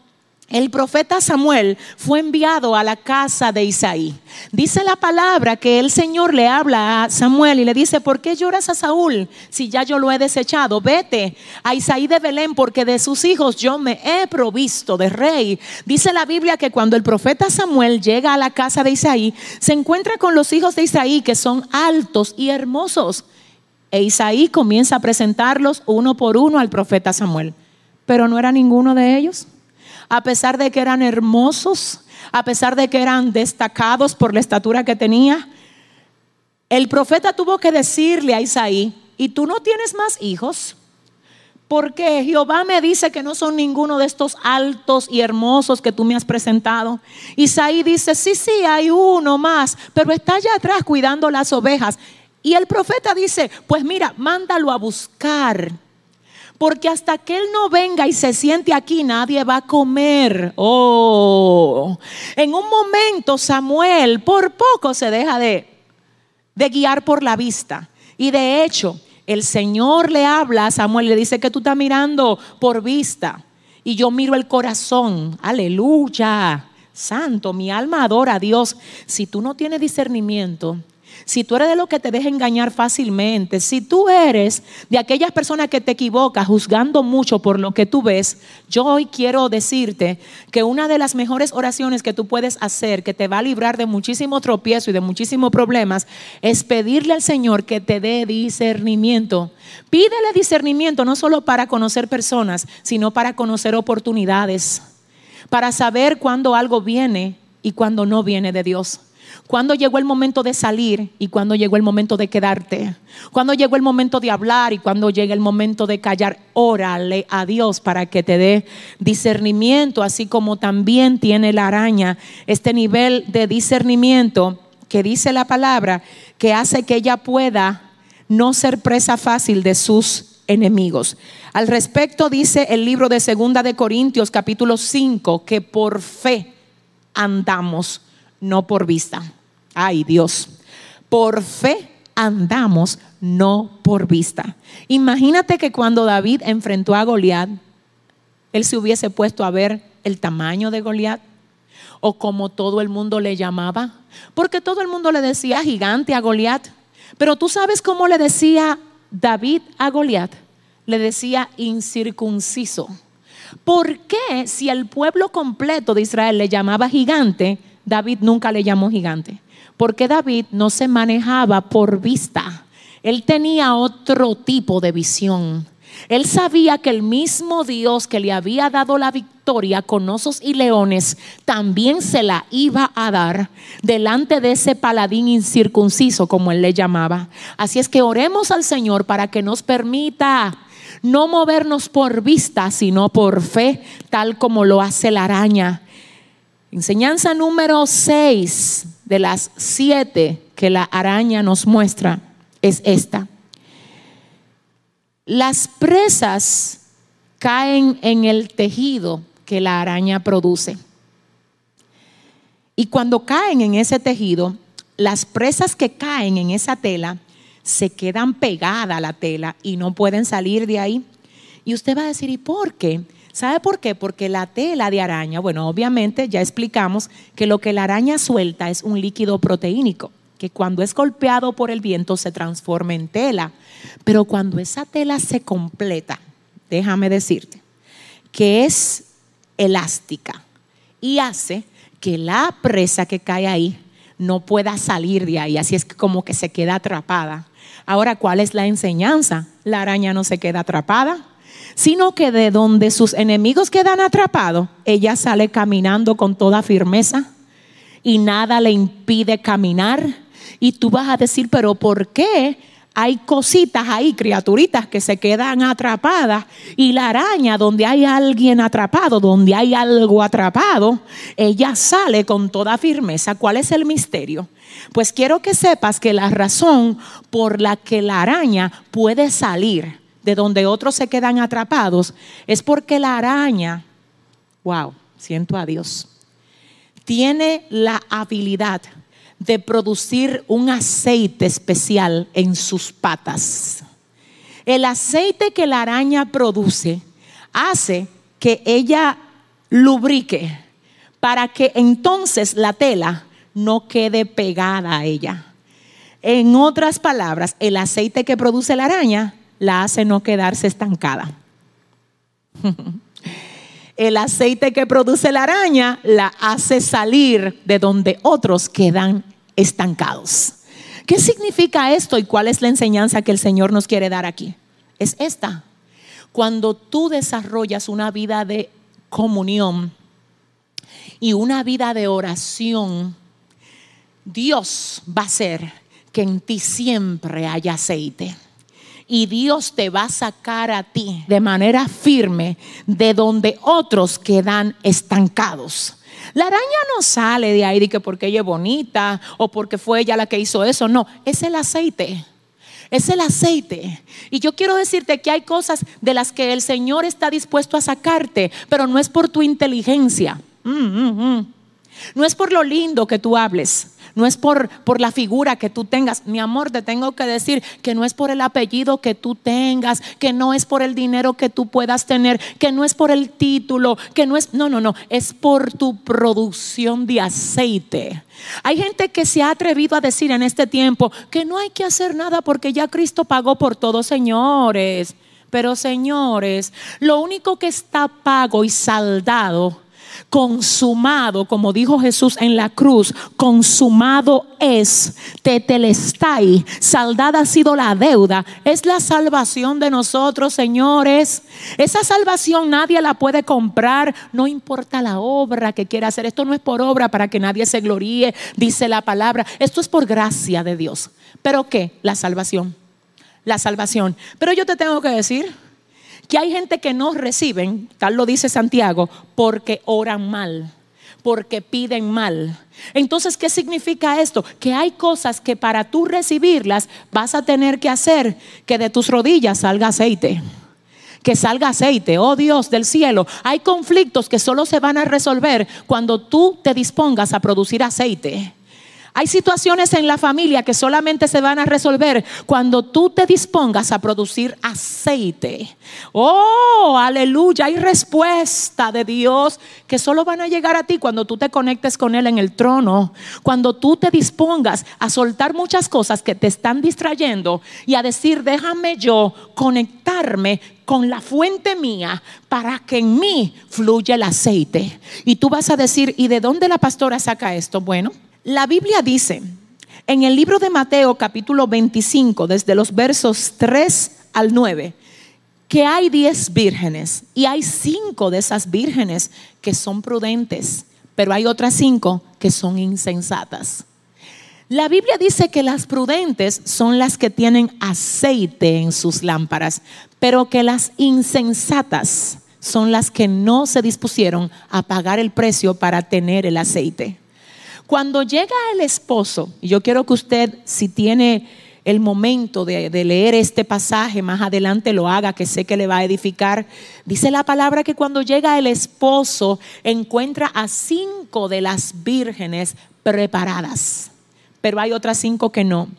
[SPEAKER 2] el profeta Samuel fue enviado a la casa de Isaí. Dice la palabra que el Señor le habla a Samuel y le dice, ¿por qué lloras a Saúl si ya yo lo he desechado? Vete a Isaí de Belén porque de sus hijos yo me he provisto de rey. Dice la Biblia que cuando el profeta Samuel llega a la casa de Isaí, se encuentra con los hijos de Isaí que son altos y hermosos. E Isaí comienza a presentarlos uno por uno al profeta Samuel. Pero no era ninguno de ellos a pesar de que eran hermosos, a pesar de que eran destacados por la estatura que tenía, el profeta tuvo que decirle a Isaí, ¿y tú no tienes más hijos? Porque Jehová me dice que no son ninguno de estos altos y hermosos que tú me has presentado. Isaí dice, sí, sí, hay uno más, pero está allá atrás cuidando las ovejas. Y el profeta dice, pues mira, mándalo a buscar porque hasta que Él no venga y se siente aquí, nadie va a comer. Oh, en un momento Samuel por poco se deja de, de guiar por la vista. Y de hecho, el Señor le habla a Samuel, le dice que tú estás mirando por vista. Y yo miro el corazón. Aleluya. Santo, mi alma adora a Dios. Si tú no tienes discernimiento, si tú eres de los que te deja engañar fácilmente, si tú eres de aquellas personas que te equivocas juzgando mucho por lo que tú ves, yo hoy quiero decirte que una de las mejores oraciones que tú puedes hacer, que te va a librar de muchísimo tropiezo y de muchísimos problemas, es pedirle al Señor que te dé discernimiento. Pídele discernimiento no solo para conocer personas, sino para conocer oportunidades, para saber cuándo algo viene y cuándo no viene de Dios. Cuando llegó el momento de salir y cuando llegó el momento de quedarte. Cuando llegó el momento de hablar y cuando llega el momento de callar. Órale a Dios para que te dé discernimiento, así como también tiene la araña este nivel de discernimiento que dice la palabra que hace que ella pueda no ser presa fácil de sus enemigos. Al respecto dice el libro de Segunda de Corintios capítulo 5 que por fe andamos no por vista. Ay Dios, por fe andamos, no por vista. Imagínate que cuando David enfrentó a Goliat, él se hubiese puesto a ver el tamaño de Goliat o como todo el mundo le llamaba, porque todo el mundo le decía gigante a Goliat, pero tú sabes cómo le decía David a Goliat, le decía incircunciso. ¿Por qué si el pueblo completo de Israel le llamaba gigante, David nunca le llamó gigante, porque David no se manejaba por vista. Él tenía otro tipo de visión. Él sabía que el mismo Dios que le había dado la victoria con osos y leones también se la iba a dar delante de ese paladín incircunciso, como él le llamaba. Así es que oremos al Señor para que nos permita no movernos por vista, sino por fe, tal como lo hace la araña Enseñanza número 6 de las siete que la araña nos muestra es esta. Las presas caen en el tejido que la araña produce. Y cuando caen en ese tejido, las presas que caen en esa tela se quedan pegadas a la tela y no pueden salir de ahí. Y usted va a decir, ¿y por qué? ¿Sabe por qué? Porque la tela de araña, bueno, obviamente ya explicamos que lo que la araña suelta es un líquido proteínico, que cuando es golpeado por el viento se transforma en tela. Pero cuando esa tela se completa, déjame decirte, que es elástica y hace que la presa que cae ahí no pueda salir de ahí, así es como que se queda atrapada. Ahora, ¿cuál es la enseñanza? La araña no se queda atrapada, sino que de donde sus enemigos quedan atrapados, ella sale caminando con toda firmeza y nada le impide caminar. Y tú vas a decir, pero ¿por qué? Hay cositas ahí, criaturitas que se quedan atrapadas y la araña donde hay alguien atrapado, donde hay algo atrapado, ella sale con toda firmeza. ¿Cuál es el misterio? Pues quiero que sepas que la razón por la que la araña puede salir de donde otros se quedan atrapados es porque la araña, wow, siento a Dios, tiene la habilidad de producir un aceite especial en sus patas. El aceite que la araña produce hace que ella lubrique para que entonces la tela no quede pegada a ella. En otras palabras, el aceite que produce la araña la hace no quedarse estancada. El aceite que produce la araña la hace salir de donde otros quedan estancados. ¿Qué significa esto y cuál es la enseñanza que el Señor nos quiere dar aquí? Es esta. Cuando tú desarrollas una vida de comunión y una vida de oración, Dios va a hacer que en ti siempre haya aceite y Dios te va a sacar a ti de manera firme de donde otros quedan estancados. La araña no sale de ahí de que porque ella es bonita o porque fue ella la que hizo eso, no, es el aceite. Es el aceite. Y yo quiero decirte que hay cosas de las que el Señor está dispuesto a sacarte, pero no es por tu inteligencia. Mm, mm, mm. No es por lo lindo que tú hables, no es por, por la figura que tú tengas. Mi amor, te tengo que decir que no es por el apellido que tú tengas, que no es por el dinero que tú puedas tener, que no es por el título, que no es, no, no, no, es por tu producción de aceite. Hay gente que se ha atrevido a decir en este tiempo que no hay que hacer nada porque ya Cristo pagó por todo, señores. Pero señores, lo único que está pago y saldado consumado, como dijo Jesús en la cruz, consumado es, tetelestai, saldada ha sido la deuda, es la salvación de nosotros, señores. Esa salvación nadie la puede comprar, no importa la obra que quiera hacer. Esto no es por obra para que nadie se gloríe, dice la palabra. Esto es por gracia de Dios. ¿Pero qué? La salvación. La salvación. Pero yo te tengo que decir, que hay gente que no reciben, tal lo dice Santiago, porque oran mal, porque piden mal. Entonces, ¿qué significa esto? Que hay cosas que para tú recibirlas vas a tener que hacer que de tus rodillas salga aceite que salga aceite, oh Dios del cielo. Hay conflictos que solo se van a resolver cuando tú te dispongas a producir aceite. Hay situaciones en la familia que solamente se van a resolver cuando tú te dispongas a producir aceite. Oh, aleluya, hay respuesta de Dios que solo van a llegar a ti cuando tú te conectes con Él en el trono. Cuando tú te dispongas a soltar muchas cosas que te están distrayendo y a decir, déjame yo conectarme con la fuente mía para que en mí fluya el aceite. Y tú vas a decir, ¿y de dónde la pastora saca esto? Bueno. La Biblia dice en el libro de Mateo capítulo 25, desde los versos 3 al 9, que hay 10 vírgenes y hay 5 de esas vírgenes que son prudentes, pero hay otras 5 que son insensatas. La Biblia dice que las prudentes son las que tienen aceite en sus lámparas, pero que las insensatas son las que no se dispusieron a pagar el precio para tener el aceite. Cuando llega el esposo, y yo quiero que usted, si tiene el momento de, leer este pasaje, más adelante lo haga, que sé que le va a edificar. Dice la palabra que cuando llega el esposo encuentra a cinco de las vírgenes preparadas, pero hay otras cinco que no.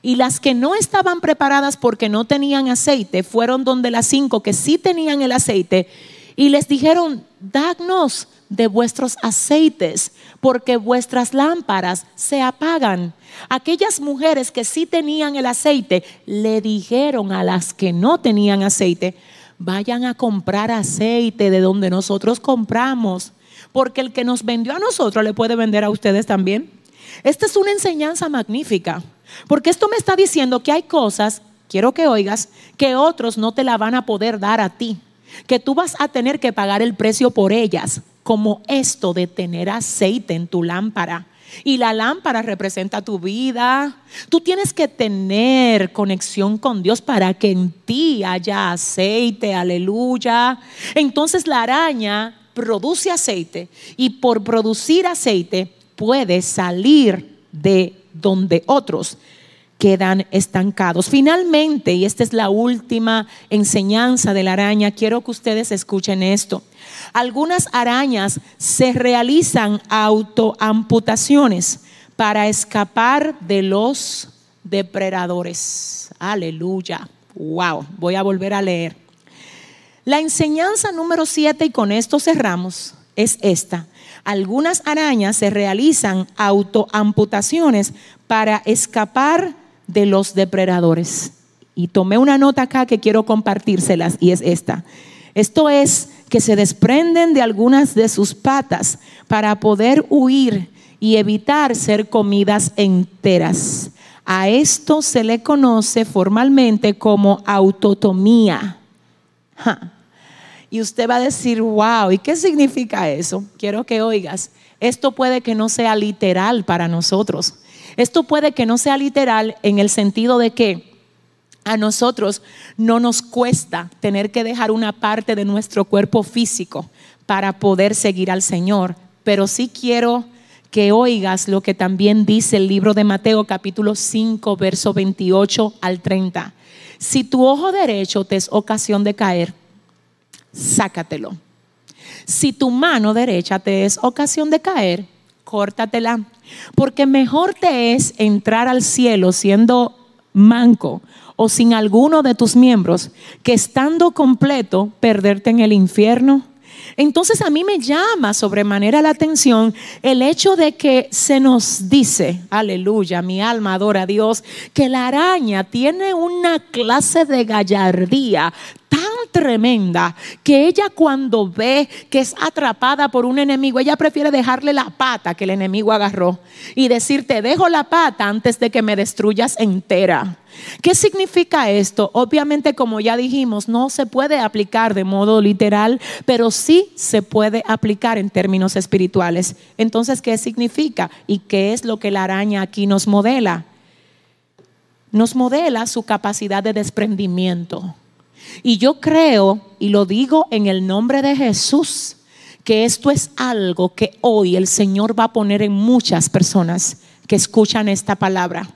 [SPEAKER 2] Y las que no estaban preparadas porque no tenían aceite fueron donde las cinco que sí tenían el aceite y les dijeron, de vuestros aceites, porque vuestras lámparas se apagan. Aquellas mujeres que sí tenían el aceite le dijeron a las que no tenían aceite, vayan a comprar aceite de donde nosotros compramos, porque el que nos vendió a nosotros le puede vender a ustedes también. Esta es una enseñanza magnífica, porque esto me está diciendo que hay cosas quiero que oigas, que otros no te la van a poder dar a ti, que tú vas a tener que pagar el precio por ellas, como esto de tener aceite en tu lámpara. Y la lámpara representa tu vida. Tú tienes que tener conexión con Dios para que en ti haya aceite, aleluya. Entonces la araña produce aceite y por producir aceite puede salir de donde otros quedan estancados. Finalmente, y esta es la última enseñanza de la araña, quiero que ustedes escuchen esto. Algunas arañas se realizan autoamputaciones para escapar de los depredadores. Aleluya. Wow, voy a volver a leer. La enseñanza número 7, y con esto cerramos, es esta. Algunas arañas se realizan autoamputaciones para escapar de los depredadores. Y tomé una nota acá que quiero compartírselas y es esta. Esto es que se desprenden de algunas de sus patas para poder huir y evitar ser comidas enteras. A esto se le conoce formalmente como autotomía. Y usted va a decir, wow, ¿y qué significa eso? Quiero que oigas, esto puede que no sea literal para nosotros. Esto puede que no sea literal en el sentido de que a nosotros no nos cuesta tener que dejar una parte de nuestro cuerpo físico para poder seguir al Señor, pero sí quiero que oigas lo que también dice el libro de Mateo capítulo 5, verso 28 al 30. Si tu ojo derecho te es ocasión de caer, sácatelo. Si tu mano derecha te es ocasión de caer, córtatela. Porque mejor te es entrar al cielo siendo manco o sin alguno de tus miembros que estando completo perderte en el infierno. Entonces a mí me llama sobremanera la atención el hecho de que se nos dice, aleluya, mi alma adora a Dios, que la araña tiene una clase de gallardía tan tremenda que ella cuando ve que es atrapada por un enemigo, ella prefiere dejarle la pata que el enemigo agarró y decirte, dejo la pata antes de que me destruyas entera. ¿Qué significa esto? Obviamente, como ya dijimos, no se puede aplicar de modo literal, pero sí se puede aplicar en términos espirituales. Entonces, ¿qué significa? ¿Y qué es lo que la araña aquí nos modela? Nos modela su capacidad de desprendimiento. Y yo creo, y lo digo en el nombre de Jesús, que esto es algo que hoy el Señor va a poner en muchas personas que escuchan esta palabra.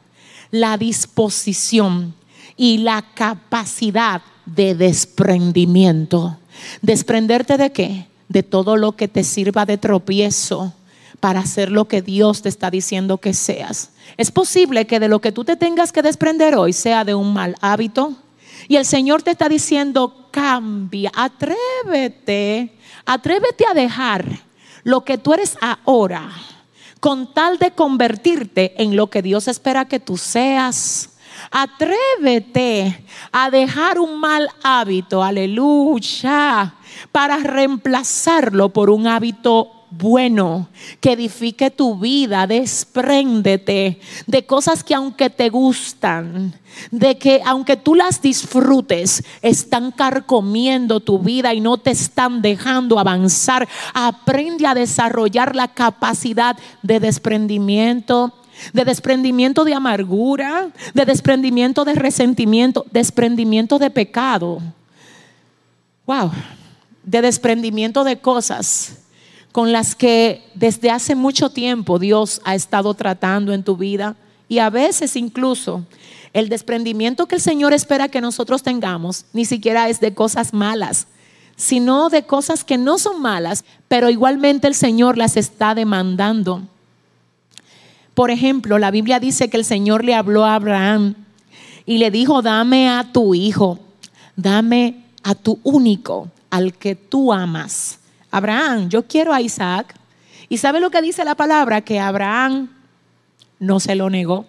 [SPEAKER 2] La disposición y la capacidad de desprendimiento. ¿Desprenderte de qué? De todo lo que te sirva de tropiezo para hacer lo que Dios te está diciendo que seas. Es posible que de lo que tú te tengas que desprender hoy sea de un mal hábito, y el Señor te está diciendo, cambia, atrévete, atrévete a dejar lo que tú eres ahora con tal de convertirte en lo que Dios espera que tú seas. Atrévete a dejar un mal hábito, aleluya, para reemplazarlo por un hábito bueno, que edifique tu vida, despréndete de cosas que aunque te gustan, de que aunque tú las disfrutes, están carcomiendo tu vida y no te están dejando avanzar. Aprende a desarrollar la capacidad de desprendimiento, de desprendimiento de amargura, de desprendimiento de resentimiento, desprendimiento de pecado. Wow, de desprendimiento de cosas con las que desde hace mucho tiempo Dios ha estado tratando en tu vida y a veces incluso el desprendimiento que el Señor espera que nosotros tengamos ni siquiera es de cosas malas, sino de cosas que no son malas, pero igualmente el Señor las está demandando. Por ejemplo, la Biblia dice que el Señor le habló a Abraham y le dijo, dame a tu hijo, dame a tu único, al que tú amas. Abraham, yo quiero a Isaac. ¿Y sabe lo que dice la palabra? Que Abraham no se lo negó.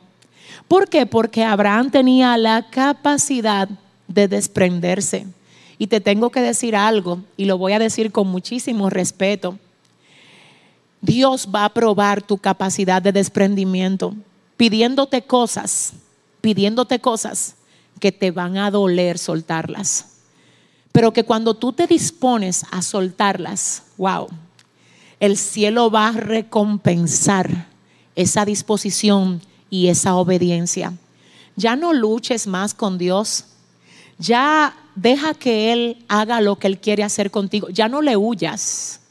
[SPEAKER 2] ¿Por qué? Porque Abraham tenía la capacidad de desprenderse. Y te tengo que decir algo, y lo voy a decir con muchísimo respeto. Dios va a probar tu capacidad de desprendimiento, pidiéndote cosas, pidiéndote cosas que te van a doler soltarlas. Pero que cuando tú te dispones a soltarlas, wow, el cielo va a recompensar esa disposición y esa obediencia. Ya no luches más con Dios. Ya deja que Él haga lo que Él quiere hacer contigo. Ya no le huyas.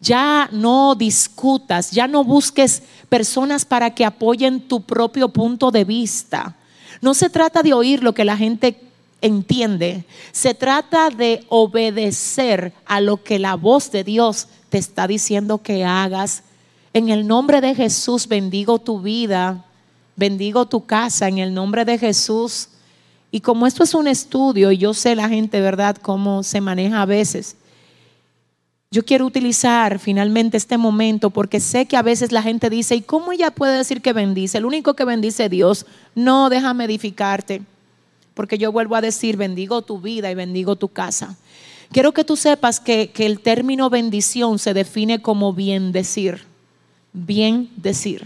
[SPEAKER 2] Ya no discutas. Ya no busques personas para que apoyen tu propio punto de vista. No se trata de oír lo que la gente entiende. Se trata de obedecer a lo que la voz de Dios te está diciendo que hagas. En el nombre de Jesús bendigo tu vida, bendigo tu casa, en el nombre de Jesús. Y como esto es un estudio, y yo sé la gente, ¿verdad?, cómo se maneja a veces. Yo quiero utilizar finalmente este momento porque sé que a veces la gente dice, ¿y cómo ella puede decir que bendice? El único que bendice Dios. No, déjame edificarte. Porque yo vuelvo a decir, bendigo tu vida y bendigo tu casa. Quiero que tú sepas que, el término bendición se define como bien decir. Bien decir.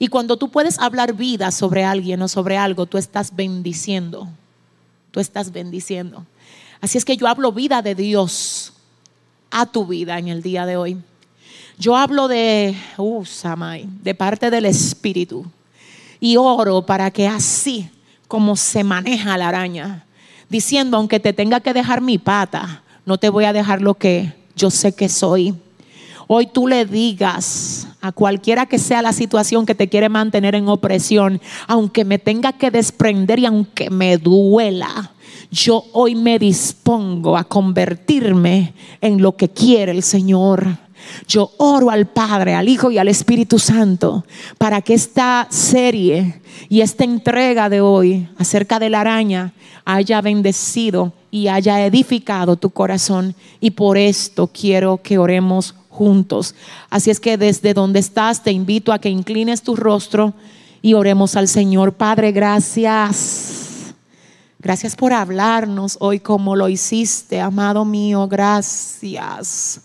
[SPEAKER 2] Y cuando tú puedes hablar vida sobre alguien o sobre algo, tú estás bendiciendo. Tú estás bendiciendo. Así es que yo hablo vida de Dios a tu vida en el día de hoy. Yo hablo de, uh, de parte del Espíritu y oro para que así como se maneja la araña, diciendo, aunque te tenga que dejar mi pata, no te voy a dejar lo que yo sé que soy. Hoy tú le digas a cualquiera que sea la situación que te quiere mantener en opresión, aunque me tenga que desprender y aunque me duela, yo hoy me dispongo a convertirme en lo que quiere el Señor. Yo oro al Padre, al Hijo y al Espíritu Santo para que esta serie y esta entrega de hoy acerca de la araña haya bendecido y haya edificado tu corazón. Y por esto quiero que oremos juntos. Así es que desde donde estás te invito a que inclines tu rostro y oremos al Señor. Padre, gracias Gracias por hablarnos hoy como lo hiciste, amado mío. Gracias.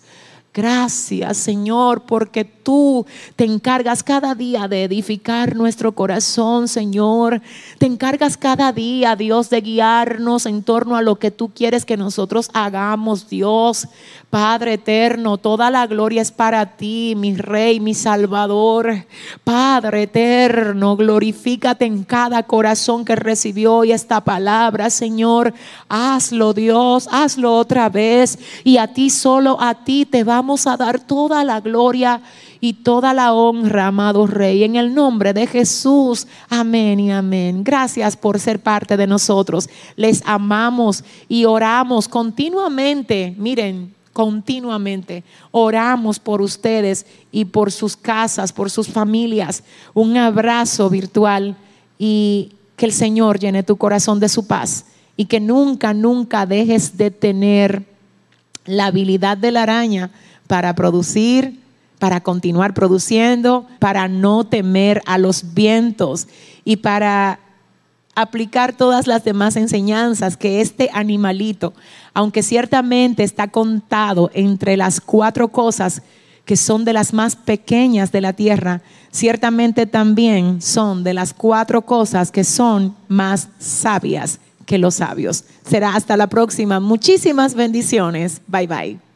[SPEAKER 2] Gracias, Señor, porque tú te encargas cada día de edificar nuestro corazón, Señor. Te encargas cada día, Dios, de guiarnos en torno a lo que tú quieres que nosotros hagamos, Dios. Padre eterno, toda la gloria es para ti, mi Rey, mi Salvador. Padre eterno, glorifícate en cada corazón que recibió hoy esta palabra, Señor. Hazlo, Dios, hazlo otra vez. Y a ti solo, a ti te vamos a dar toda la gloria y toda la honra, amado Rey, en el nombre de Jesús. Amén y amén. Gracias por ser parte de nosotros. Les amamos y oramos continuamente. Miren, continuamente. Oramos por ustedes y por sus casas, por sus familias. Un abrazo virtual y que el Señor llene tu corazón de su paz y que nunca, nunca dejes de tener la habilidad de la araña para producir para continuar produciendo, para no temer a los vientos y para aplicar todas las demás enseñanzas que este animalito, aunque ciertamente está contado entre las cuatro cosas que son de las más pequeñas de la tierra, ciertamente también son de las cuatro cosas que son más sabias que los sabios. Será hasta la próxima. Muchísimas bendiciones. Bye bye.